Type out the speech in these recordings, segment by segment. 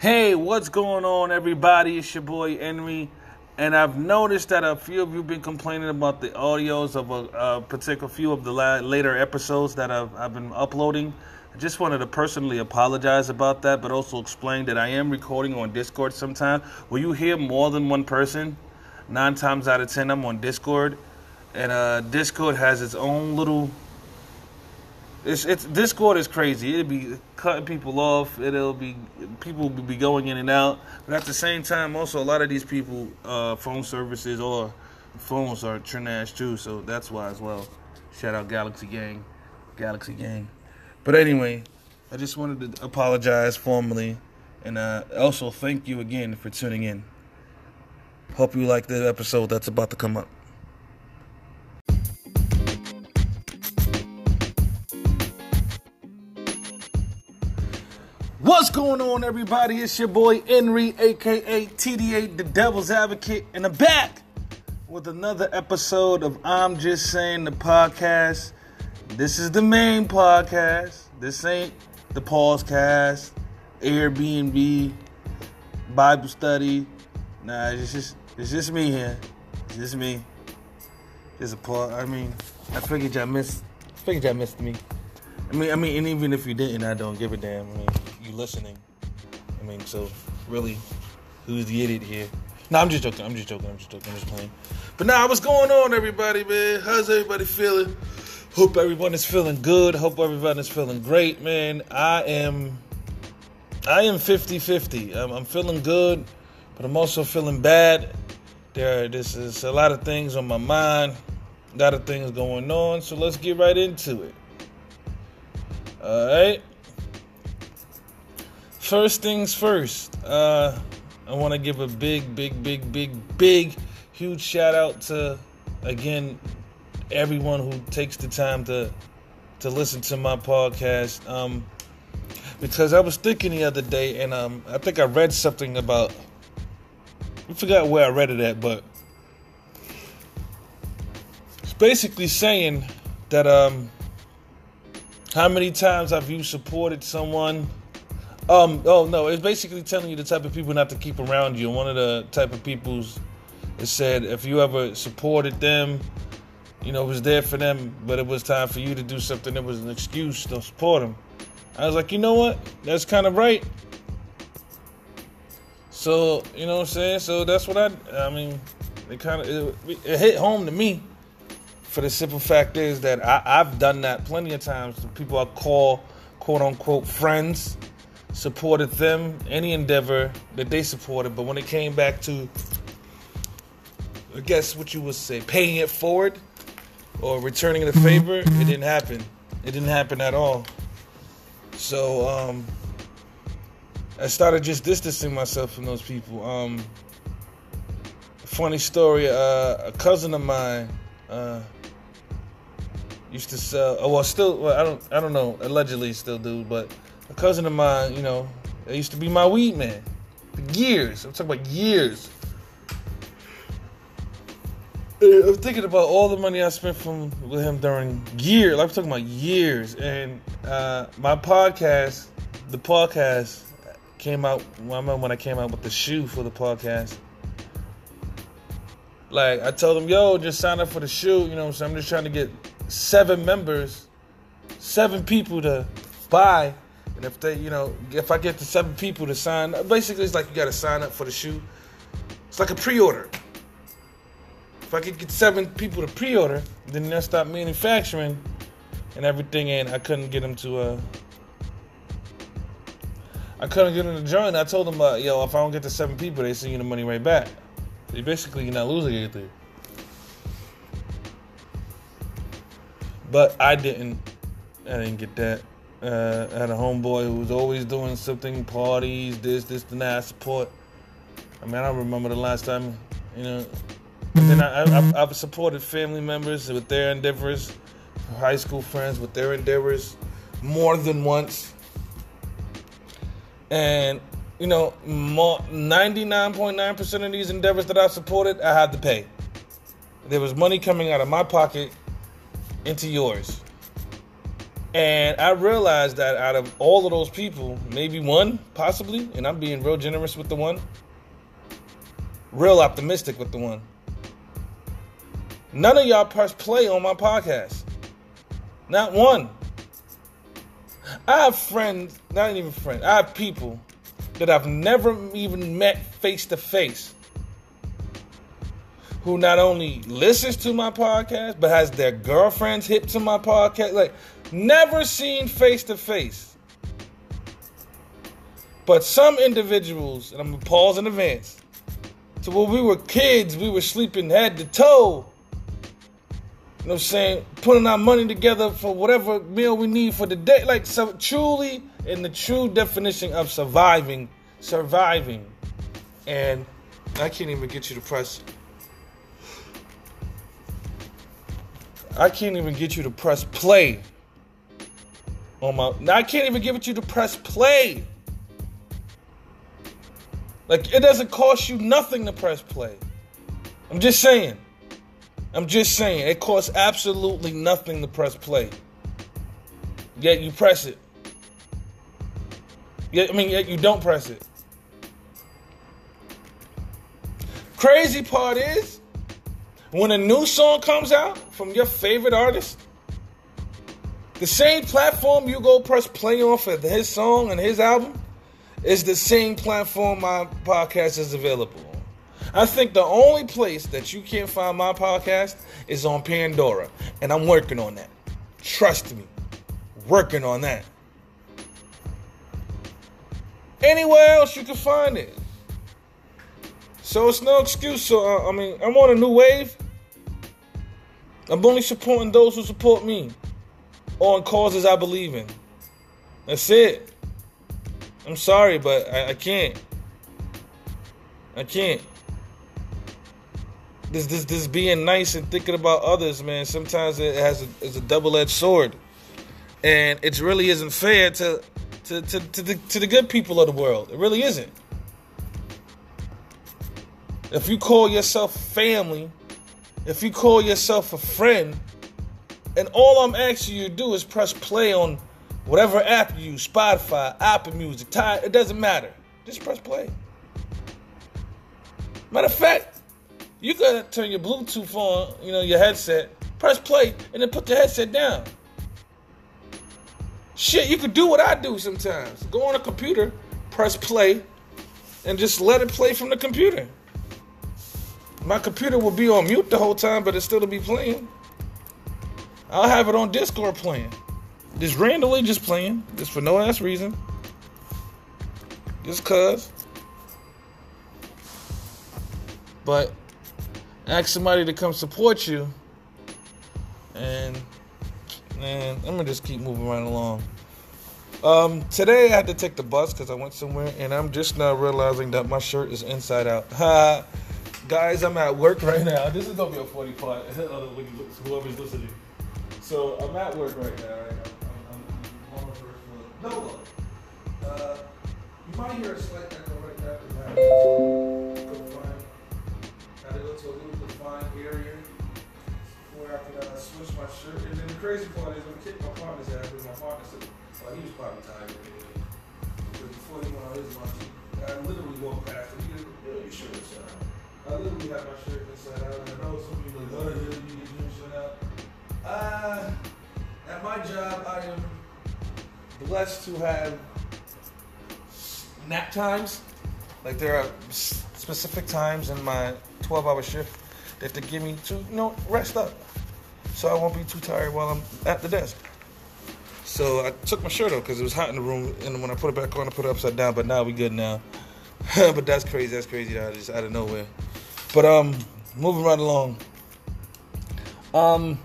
Hey, what's going on, everybody? It's your boy Enri, and I've noticed that a few of you have been complaining about the audios of a, a particular few of the la- later episodes that I've, I've been uploading. I just wanted to personally apologize about that, but also explain that I am recording on Discord sometimes. Will you hear more than one person? Nine times out of ten, I'm on Discord, and uh, Discord has its own little it's it's Discord is crazy. It'll be cutting people off. It'll be people will be going in and out. But at the same time, also a lot of these people, uh, phone services or phones are trash too. So that's why as well. Shout out Galaxy Gang, Galaxy Gang. But anyway, I just wanted to apologize formally, and uh, also thank you again for tuning in. Hope you like the episode that's about to come up. What's going on, everybody? It's your boy Enri, aka TDA, the Devil's Advocate, and I'm back with another episode of I'm Just Saying the podcast. This is the main podcast. This ain't the Pausecast, Airbnb, Bible study. Nah, it's just it's just me here. It's just me. Just a pause. I mean, I figured y'all missed. I figured y'all missed me. I mean, I mean, and even if you didn't, I don't give a damn. I mean, you listening. I mean, so really, who's the idiot here? No, I'm just joking. I'm just joking. I'm just joking. I'm just playing. But now, what's going on, everybody, man? How's everybody feeling? Hope everyone is feeling good. Hope everyone is feeling great, man. I am, I am 50-50. I'm, I'm feeling good, but I'm also feeling bad. There, this is a lot of things on my mind. A lot of things going on. So let's get right into it. All right. First things first. Uh, I want to give a big, big, big, big, big, huge shout out to again everyone who takes the time to to listen to my podcast. Um, because I was thinking the other day, and um, I think I read something about. I forgot where I read it at, but it's basically saying that um how many times have you supported someone? Um, oh no, it's basically telling you the type of people not to keep around you. One of the type of people's it said if you ever supported them, you know, was there for them, but it was time for you to do something that was an excuse to support them. I was like, you know what? That's kind of right. So, you know what I'm saying? So that's what I, I mean, it kind of, it, it hit home to me for the simple fact is that I, have done that plenty of times. The people I call quote unquote friends supported them, any endeavor that they supported, but when it came back to, I guess what you would say, paying it forward or returning the favor, it didn't happen. It didn't happen at all. So um, I started just distancing myself from those people. Um, funny story: uh, a cousin of mine. Uh, used to sell. Oh, well, still, well, I don't, I don't know. Allegedly, still do. But a cousin of mine, you know, it used to be my weed man for years. I'm talking about years. I'm thinking about all the money I spent from with him during years. Like I'm talking about years. And uh, my podcast, the podcast, came out. I remember when I came out with the shoe for the podcast. Like I told him, yo, just sign up for the shoe. You know, I'm I'm just trying to get seven members, seven people to buy. And if they, you know, if I get the seven people to sign, basically it's like you got to sign up for the shoe. It's like a pre-order. If I could get seven people to pre-order, then they'll stop manufacturing and everything. And I couldn't get them to. Uh, I couldn't get them to join. I told them, uh, yo, if I don't get the seven people, they send you the money right back. So basically, you're not losing anything. But I didn't. I didn't get that. Uh, had a homeboy who was always doing something, parties, this, this, and that. I support. I mean, I don't remember the last time, you know. But then I, I, I've supported family members with their endeavors, high school friends with their endeavors, more than once. And you know, 99.9% of these endeavors that I supported, I had to pay. There was money coming out of my pocket into yours. And I realized that out of all of those people, maybe one, possibly, and I'm being real generous with the one, real optimistic with the one. None of y'all press play on my podcast. Not one. I have friends, not even friends, I have people that I've never even met face to face who not only listens to my podcast, but has their girlfriends hip to my podcast. Like, never seen face to face. But some individuals, and I'm gonna pause in advance. So when we were kids, we were sleeping head to toe. You know what I'm saying? Putting our money together for whatever meal we need for the day. Like so truly in the true definition of surviving, surviving. And I can't even get you to press I can't even get you to press play on my. I can't even give it to you to press play. Like it doesn't cost you nothing to press play. I'm just saying. I'm just saying it costs absolutely nothing to press play. Yet you press it. Yet I mean yet you don't press it. Crazy part is when a new song comes out from your favorite artist, the same platform you go press play on for his song and his album is the same platform my podcast is available on. I think the only place that you can't find my podcast is on Pandora, and I'm working on that. Trust me, working on that. Anywhere else you can find it. So it's no excuse. So uh, I mean, I'm on a new wave. I'm only supporting those who support me on causes I believe in. That's it. I'm sorry, but I, I can't. I can't. This, this, this being nice and thinking about others, man. Sometimes it has a, it's a double-edged sword, and it really isn't fair to to, to, to, the, to the good people of the world. It really isn't. If you call yourself family, if you call yourself a friend, and all I'm asking you to do is press play on whatever app you use, Spotify, Apple Music, Tidal, it doesn't matter. Just press play. Matter of fact, you gotta turn your Bluetooth on, you know, your headset, press play, and then put the headset down. Shit, you could do what I do sometimes. Go on a computer, press play, and just let it play from the computer. My computer will be on mute the whole time, but it still will be playing. I'll have it on Discord playing. Just randomly just playing. Just for no ass reason. Just cuz. But ask somebody to come support you. And man, I'm gonna just keep moving right along. Um, today I had to take the bus because I went somewhere, and I'm just now realizing that my shirt is inside out. Ha! guys, I'm at work right now. This is gonna be a 40 part. Whoever's listening. So I'm at work right now. Right? I'm, I'm, I'm on the first floor. No, look. Uh, you might hear a slight echo right now because I had to go to a little defined area where I could uh, switch my shirt. And then the crazy part is I'm kicking my partner's ass because my partner said, well, he was probably tired anyway. Because before he went on his lunch, I literally walked past him. He goes, yo, your shirt is uh, I literally had my shirt inside out. I know some people like, oh, you get your shirt out. Uh, at my job, I am blessed to have nap times. Like there are specific times in my 12-hour shift that they give me to, you know, rest up, so I won't be too tired while I'm at the desk. So I took my shirt off because it was hot in the room, and when I put it back on, I put it upside down. But now we good now. but that's crazy. That's crazy. That I just out of nowhere. But um, moving right along. Um,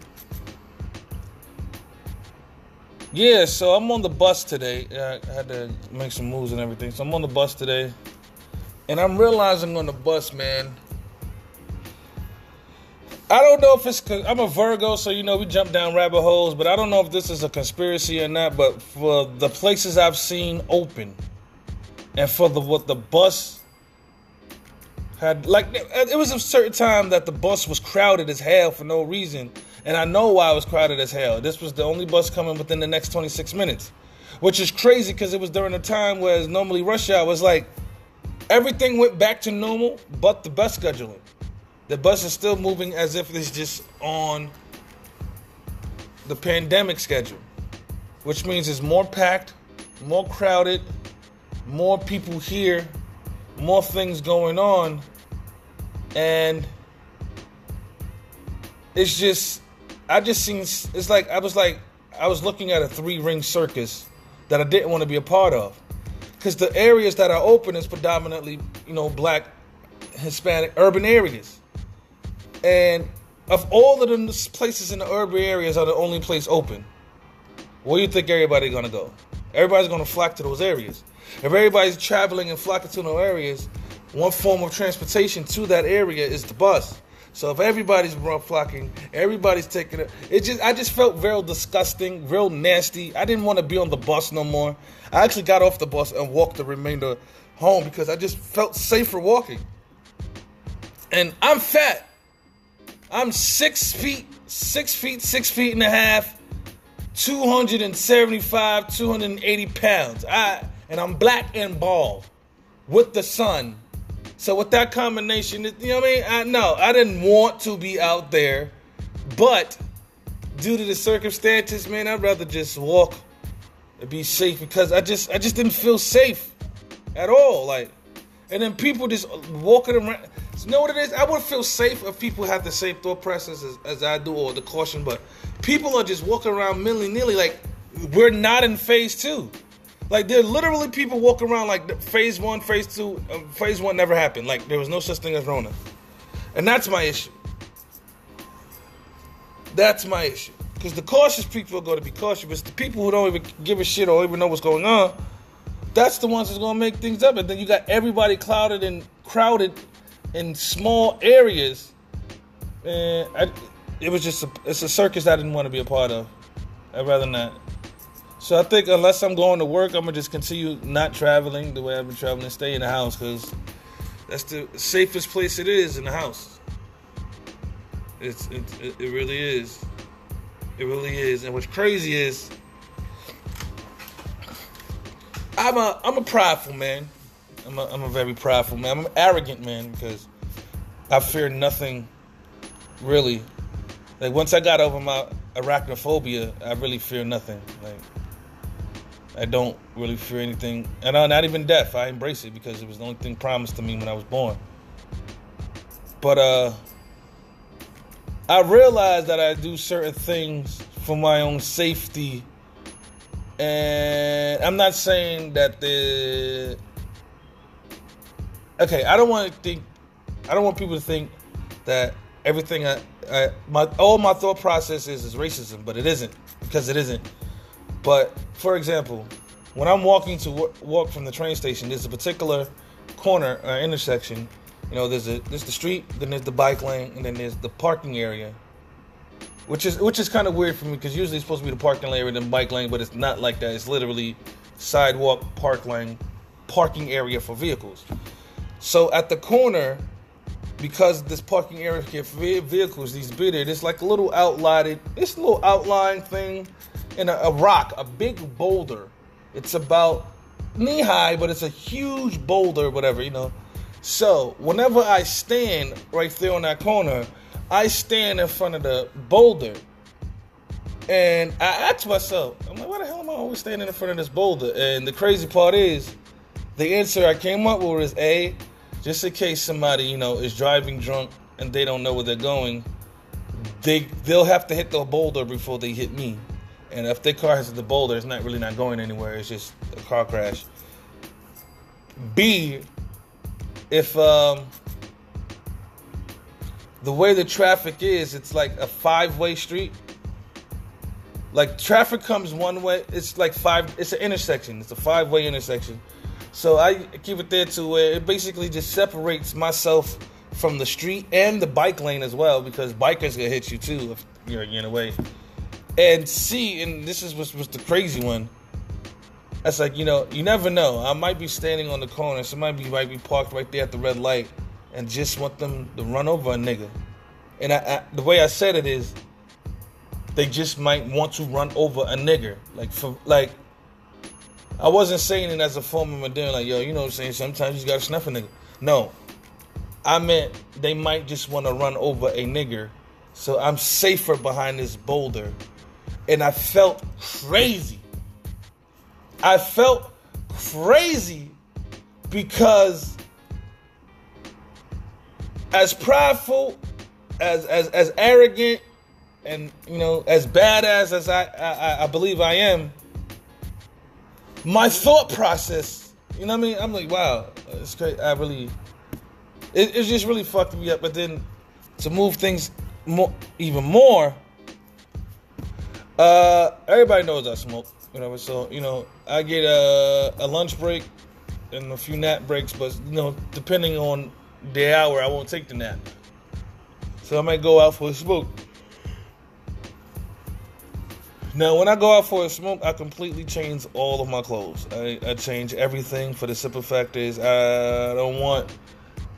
yeah, so I'm on the bus today. I had to make some moves and everything. So I'm on the bus today, and I'm realizing on the bus, man. I don't know if it's I'm a Virgo, so you know we jump down rabbit holes, but I don't know if this is a conspiracy or not. But for the places I've seen open, and for the what the bus had like it was a certain time that the bus was crowded as hell for no reason, And I know why it was crowded as hell. This was the only bus coming within the next 26 minutes, which is crazy because it was during a time where normally rush hour was like everything went back to normal, but the bus scheduling. The bus is still moving as if it's just on the pandemic schedule, which means it's more packed, more crowded, more people here, more things going on, and it's just, I just seen, it's like, I was like, I was looking at a three ring circus that I didn't want to be a part of. Because the areas that are open is predominantly, you know, black, Hispanic, urban areas. And of all of the places in the urban areas are the only place open. Where do you think everybody gonna go? Everybody's gonna flock to those areas. If everybody's traveling and flocking to those areas, one form of transportation to that area is the bus. So if everybody's flocking, everybody's taking it. It just I just felt real disgusting, real nasty. I didn't want to be on the bus no more. I actually got off the bus and walked the remainder home because I just felt safer walking. And I'm fat. I'm six feet, six feet, six feet and a half, 275, 280 pounds. I and I'm black and bald with the sun so with that combination, you know what I mean? I know I didn't want to be out there, but due to the circumstances, man, I'd rather just walk and be safe because I just I just didn't feel safe at all. Like, and then people just walking around. You know what it is? I would feel safe if people had the same thought process as, as I do or the caution, but people are just walking around milly nilly like we're not in phase two. Like there are literally people walking around like phase one, phase two, um, phase one never happened. Like there was no such thing as Rona, and that's my issue. That's my issue because the cautious people are going to be cautious, but the people who don't even give a shit or even know what's going on, that's the ones that's going to make things up. And then you got everybody clouded and crowded in small areas, and I, it was just a, it's a circus I didn't want to be a part of. I'd rather not. So I think unless I'm going to work, I'm gonna just continue not traveling the way I've been traveling, stay in the house because that's the safest place it is in the house. It's it, it really is. It really is. And what's crazy is I'm a I'm a prideful man. I'm a, I'm a very prideful man. I'm an arrogant man because I fear nothing really. Like once I got over my arachnophobia, I really fear nothing. Like I don't really fear anything, and I'm not even death. I embrace it because it was the only thing promised to me when I was born. But uh, I realize that I do certain things for my own safety, and I'm not saying that the okay. I don't want to think. I don't want people to think that everything I, I my all my thought process is is racism, but it isn't because it isn't. But for example, when I'm walking to walk from the train station, there's a particular corner uh, intersection. You know, there's a there's the street, then there's the bike lane, and then there's the parking area. Which is which is kind of weird for me because usually it's supposed to be the parking area then bike lane, but it's not like that. It's literally sidewalk, park lane, parking area for vehicles. So at the corner, because this parking area here for vehicles, these there, there's like a little outlined, it's a little outline thing in a, a rock, a big boulder. It's about knee high, but it's a huge boulder, whatever, you know. So whenever I stand right there on that corner, I stand in front of the boulder. And I ask myself, I'm like, why the hell am I always standing in front of this boulder? And the crazy part is, the answer I came up with is A, just in case somebody, you know, is driving drunk and they don't know where they're going, they they'll have to hit the boulder before they hit me. And if their car has the boulder, it's not really not going anywhere. It's just a car crash. B, if um, the way the traffic is, it's like a five-way street. Like traffic comes one way, it's like five. It's an intersection. It's a five-way intersection. So I keep it there to where it basically just separates myself from the street and the bike lane as well, because bikers gonna hit you too if you're in the way. And see, and this is what's, what's the crazy one. That's like, you know, you never know. I might be standing on the corner, somebody might be parked right there at the red light and just want them to run over a nigga. And I, I, the way I said it is, they just might want to run over a nigger. Like for like I wasn't saying it as a form of endearment, like, yo, you know what I'm saying? Sometimes you gotta snuff a nigga. No. I meant they might just want to run over a nigger. So I'm safer behind this boulder. And I felt crazy. I felt crazy because as prideful, as as as arrogant, and you know, as badass as I I, I believe I am, my thought process, you know what I mean? I'm like, wow, it's great. I really, it, it's just really fucked me up. But then to move things more, even more, uh, everybody knows I smoke, whatever. So you know, I get a, a lunch break and a few nap breaks, but you know, depending on the hour, I won't take the nap. So I might go out for a smoke. Now, when I go out for a smoke, I completely change all of my clothes. I, I change everything for the simple fact is I don't want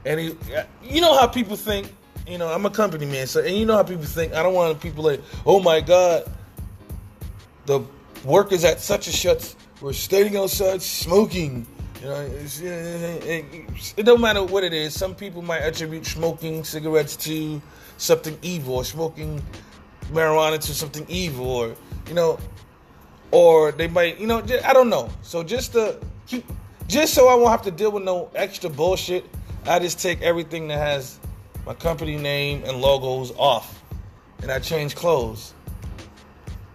any. You know how people think. You know, I'm a company man, so and you know how people think. I don't want people like, oh my god, the workers at such and such were standing outside smoking. You know, it don't matter what it is. Some people might attribute smoking cigarettes to something evil, or smoking marijuana to something evil, or you know, or they might, you know, I don't know. So just to keep, just so I won't have to deal with no extra bullshit, I just take everything that has my company name and logos off, and I change clothes.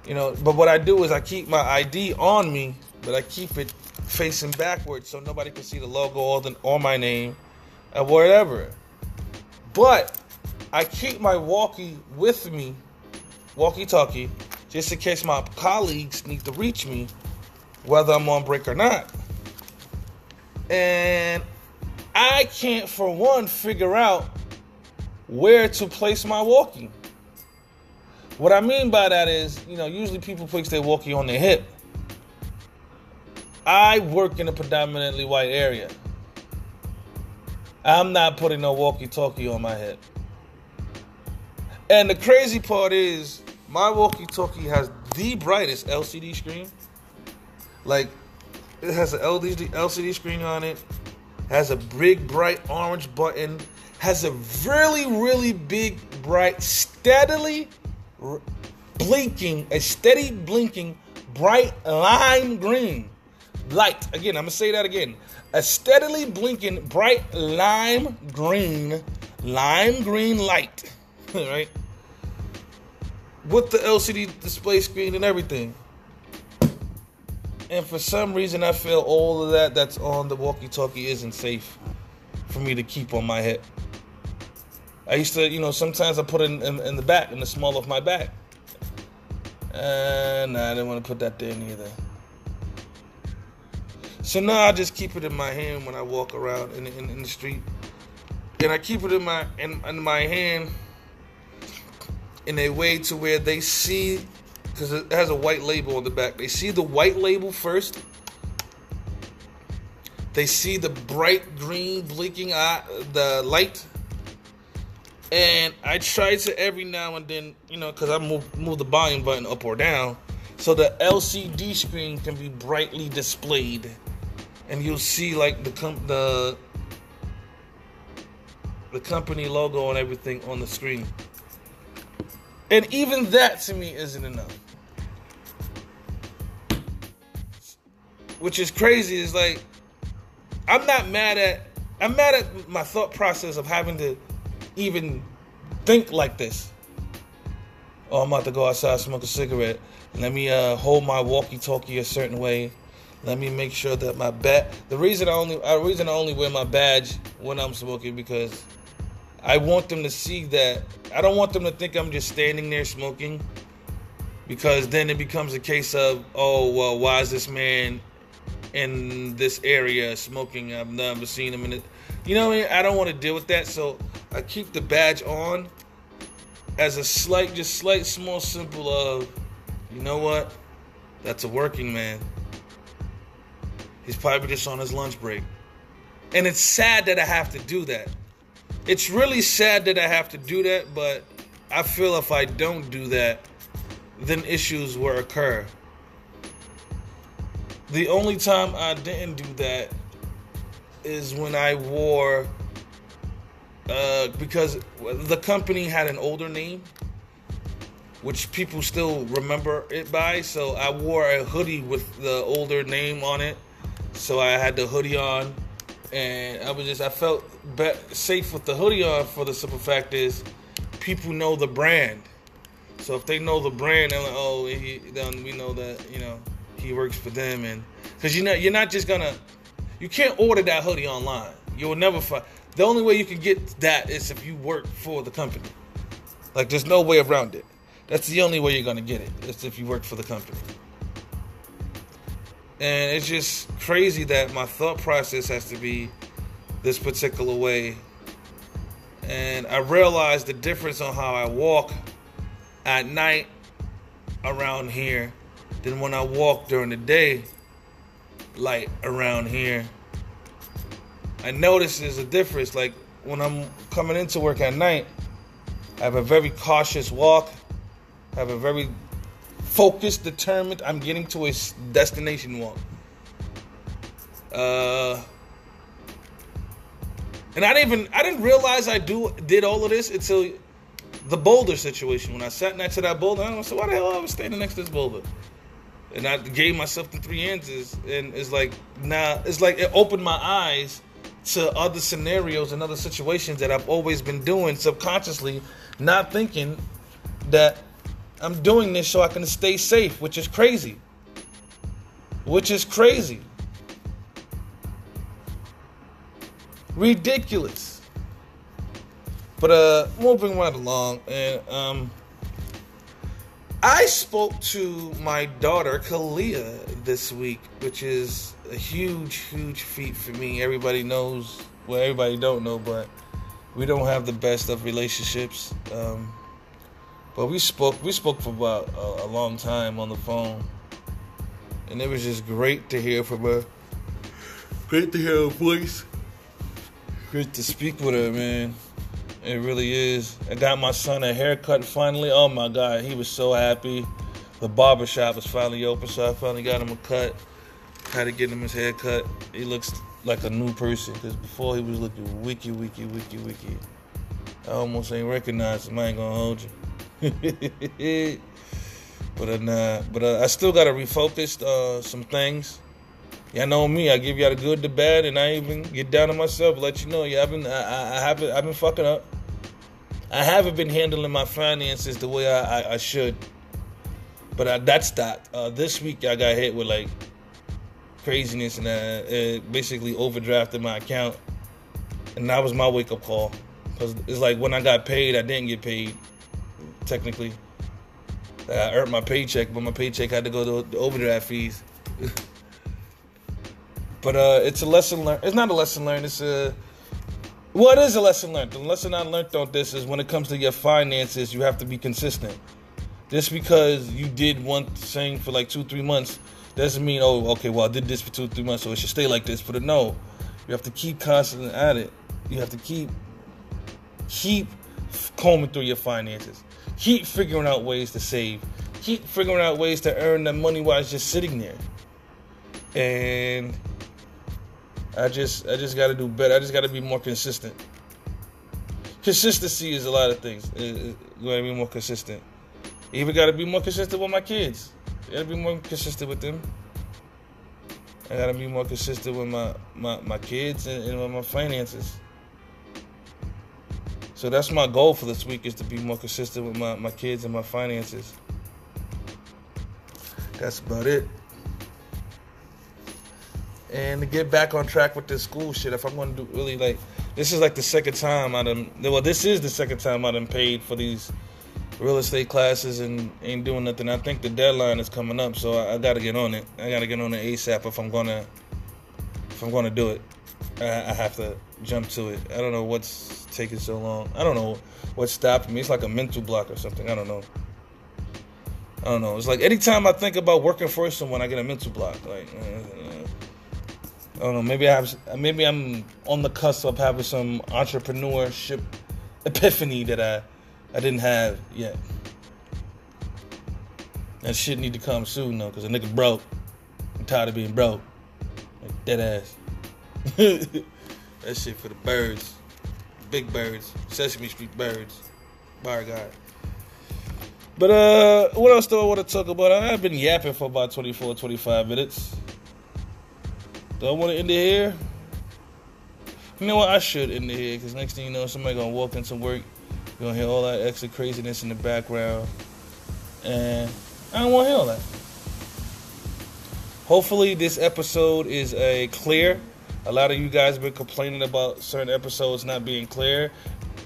You know, but what I do is I keep my ID on me, but I keep it facing backwards so nobody can see the logo or, the, or my name or whatever. But I keep my walkie with me, walkie talkie, just in case my colleagues need to reach me, whether I'm on break or not. And I can't, for one, figure out where to place my walkie. What I mean by that is, you know, usually people place their walkie on their hip. I work in a predominantly white area. I'm not putting no walkie talkie on my hip. And the crazy part is, my walkie talkie has the brightest LCD screen. Like, it has an LCD, LCD screen on it, has a big, bright orange button, has a really, really big, bright, steadily blinking, a steady blinking, bright lime green light. Again, I'm gonna say that again. A steadily blinking, bright lime green, lime green light. right? With the LCD display screen and everything. And for some reason, I feel all of that that's on the walkie talkie isn't safe for me to keep on my head. I used to, you know, sometimes I put it in, in, in the back, in the small of my back. And nah, I didn't want to put that there neither. So now I just keep it in my hand when I walk around in, in, in the street, and I keep it in my in, in my hand in a way to where they see because it has a white label on the back. They see the white label first. They see the bright green blinking eye, the light, and I try to every now and then, you know, because I move move the volume button up or down, so the LCD screen can be brightly displayed and you'll see like the com- the the company logo and everything on the screen. And even that to me isn't enough. Which is crazy is like I'm not mad at I'm mad at my thought process of having to even think like this. Oh, I'm about to go outside, smoke a cigarette. Let me uh, hold my walkie-talkie a certain way let me make sure that my bat. The reason I only, the reason I only wear my badge when I'm smoking because I want them to see that. I don't want them to think I'm just standing there smoking, because then it becomes a case of, oh well, why is this man in this area smoking? I've never seen him in it. You know what I mean? I don't want to deal with that, so I keep the badge on as a slight, just slight, small, simple of, you know what? That's a working man. He's probably just on his lunch break. And it's sad that I have to do that. It's really sad that I have to do that, but I feel if I don't do that, then issues will occur. The only time I didn't do that is when I wore uh, because the company had an older name, which people still remember it by. So I wore a hoodie with the older name on it. So I had the hoodie on, and I was just I felt be- safe with the hoodie on. For the simple fact is, people know the brand. So if they know the brand, they're like, oh, he, then we know that you know he works for them, and because you know you're not just gonna, you can't order that hoodie online. You'll never find. The only way you can get that is if you work for the company. Like there's no way around it. That's the only way you're gonna get it. It's if you work for the company. And it's just crazy that my thought process has to be this particular way. And I realized the difference on how I walk at night around here than when I walk during the day, like around here. I notice there's a difference. Like when I'm coming into work at night, I have a very cautious walk, I have a very focused, determined, I'm getting to a destination walk. Uh, and I didn't even I didn't realize I do did all of this until the boulder situation. When I sat next to that boulder, I said, "Why the hell I was standing next to this boulder?" And I gave myself the three answers, and it's like now nah, it's like it opened my eyes to other scenarios and other situations that I've always been doing subconsciously, not thinking that I'm doing this so I can stay safe, which is crazy. Which is crazy. Ridiculous. But uh moving right along and um I spoke to my daughter Kalia this week, which is a huge, huge feat for me. Everybody knows, well, everybody don't know, but we don't have the best of relationships. Um, but we spoke, we spoke for about a, a, long time on the phone, and it was just great to hear from her. Great to hear her voice. Great to speak with her, man. It really is. I got my son a haircut finally. Oh my God, he was so happy. The barber shop was finally open, so I finally got him a cut. Had to get him his haircut. He looks like a new person because before he was looking wiki, wiki, wiki, wiki. I almost ain't recognize him. I ain't gonna hold you. but uh, but uh, I still gotta refocus uh, some things. Y'all know me. I give y'all the good, the bad, and I even get down on myself. Let you know, yeah, I've been, I, I haven't, I've been fucking up. I haven't been handling my finances the way I, I, I should. But I, that stopped. Uh, this week I got hit with like craziness, and uh, it basically overdrafted my account, and that was my wake up call. Cause it's like when I got paid, I didn't get paid. Technically, I earned my paycheck, but my paycheck had to go to the overdraft fees. But uh, it's a lesson learned. It's not a lesson learned. It's a well, it is a lesson learned. The lesson I learned on this is when it comes to your finances, you have to be consistent. Just because you did one thing for like two, three months doesn't mean oh, okay, well I did this for two, three months, so it should stay like this. But no, you have to keep constantly at it. You have to keep keep combing through your finances. Keep figuring out ways to save. Keep figuring out ways to earn the money while it's just sitting there. And I just I just got to do better. I just got to be more consistent. Consistency is a lot of things. You got to be more consistent. Even got to be more consistent with my kids. Got to be more consistent with them. I got to be more consistent with my my, my kids and, and with my finances. So that's my goal for this week is to be more consistent with my, my kids and my finances. That's about it and to get back on track with this school shit. If I'm to do really like, this is like the second time I done. Well, this is the second time I done paid for these real estate classes and ain't doing nothing. I think the deadline is coming up, so I, I got to get on it. I got to get on it ASAP if I'm gonna if I'm gonna do it. I, I have to jump to it. I don't know what's taking so long. I don't know what's stopping me. It's like a mental block or something. I don't know. I don't know. It's like anytime I think about working for someone, I get a mental block. Like, uh, I don't know. Maybe I have. Maybe I'm on the cusp of having some entrepreneurship epiphany that I I didn't have yet. That shit need to come soon though, cause a nigga broke. I'm tired of being broke. Like dead ass. that shit for the birds. Big birds. Sesame Street birds. Bar God. But uh what else do I want to talk about? I've been yapping for about 24, 25 minutes. Do I want to end it here? You know what? I should end it here because next thing you know, somebody gonna walk into work. You're gonna hear all that extra craziness in the background. And I don't want to hear all that. Hopefully, this episode is a clear. A lot of you guys have been complaining about certain episodes not being clear.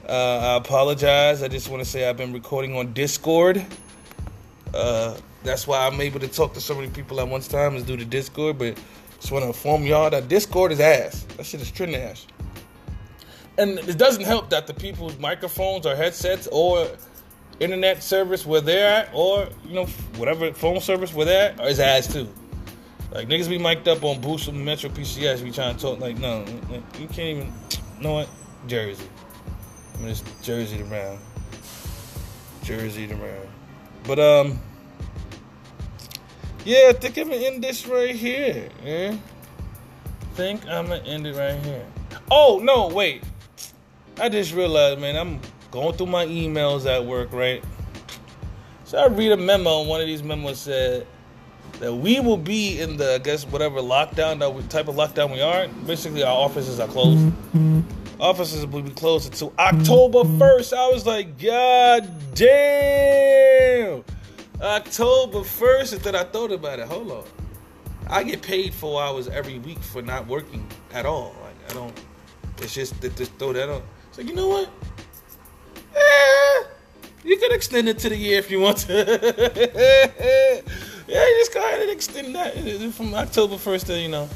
Uh, I apologize. I just want to say I've been recording on Discord. Uh, that's why I'm able to talk to so many people at once time is due to Discord. But just want to inform y'all that Discord is ass. That shit is trending ass. And it doesn't help that the people's microphones or headsets or internet service where they're at, or you know whatever phone service where they're at, is ass too. Like niggas be mic'd up on Boost and Metro PCS. We trying to talk like no, you can't even. You know what? Jersey. I mean, just Jersey around. Jersey around. But um, yeah, I think I'm gonna end this right here. Yeah, think I'm gonna end it right here. Oh no, wait. I just realized, man, I'm going through my emails at work, right? So I read a memo, and one of these memos said that we will be in the, I guess, whatever lockdown that we, type of lockdown we are. Basically, our offices are closed. Offices will be closed until October 1st. I was like, God damn! October 1st. And then I thought about it. Hold on. I get paid four hours every week for not working at all. Like, I don't, it's just, just throw that on. So, you know what? Eh, you can extend it to the year if you want to. yeah, just go ahead and extend that from October 1st to, you know.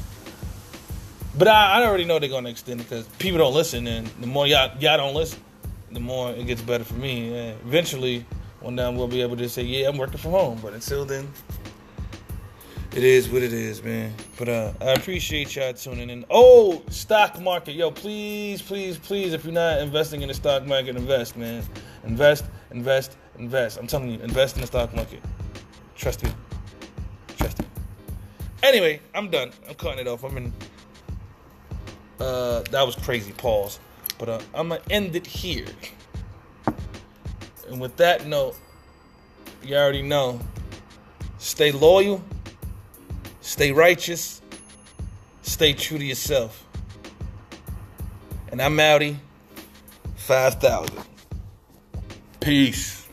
But I, I already know they're going to extend it because people don't listen. And the more y'all, y'all don't listen, the more it gets better for me. And eventually, one day we'll be able to say, yeah, I'm working from home. But until then, it is what it is, man. But uh, I appreciate y'all tuning in. Oh, stock market, yo, please, please, please, if you're not investing in the stock market, invest, man. Invest, invest, invest. I'm telling you, invest in the stock market. Trust me. Trust me. Anyway, I'm done. I'm cutting it off. I'm in. Uh, that was crazy. Pause. But uh, I'm gonna end it here. And with that note, you already know. Stay loyal Stay righteous. Stay true to yourself. And I'm Audi 5000. Peace.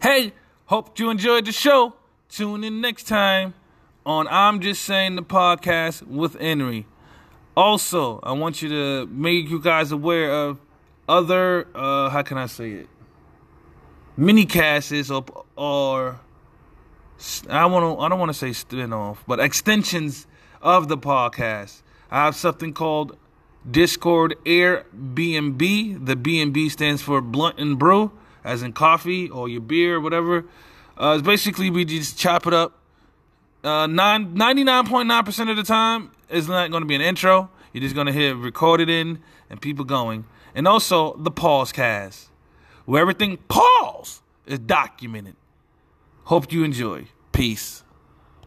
Hey, hope you enjoyed the show. Tune in next time on I'm Just Saying the podcast with Enri. Also, I want you to make you guys aware of other, uh, how can I say it? Mini casts or or I want to I don't want to say spin-off, but extensions of the podcast. I have something called Discord Airbnb. The B and B stands for Blunt and Brew, as in coffee or your beer or whatever. Uh, it's basically we just chop it up. Uh, 99.9% of the time is not going to be an intro. You're just going to hear recorded in and people going. And also the pause cast where everything pause is documented. Hope you enjoy. Peace.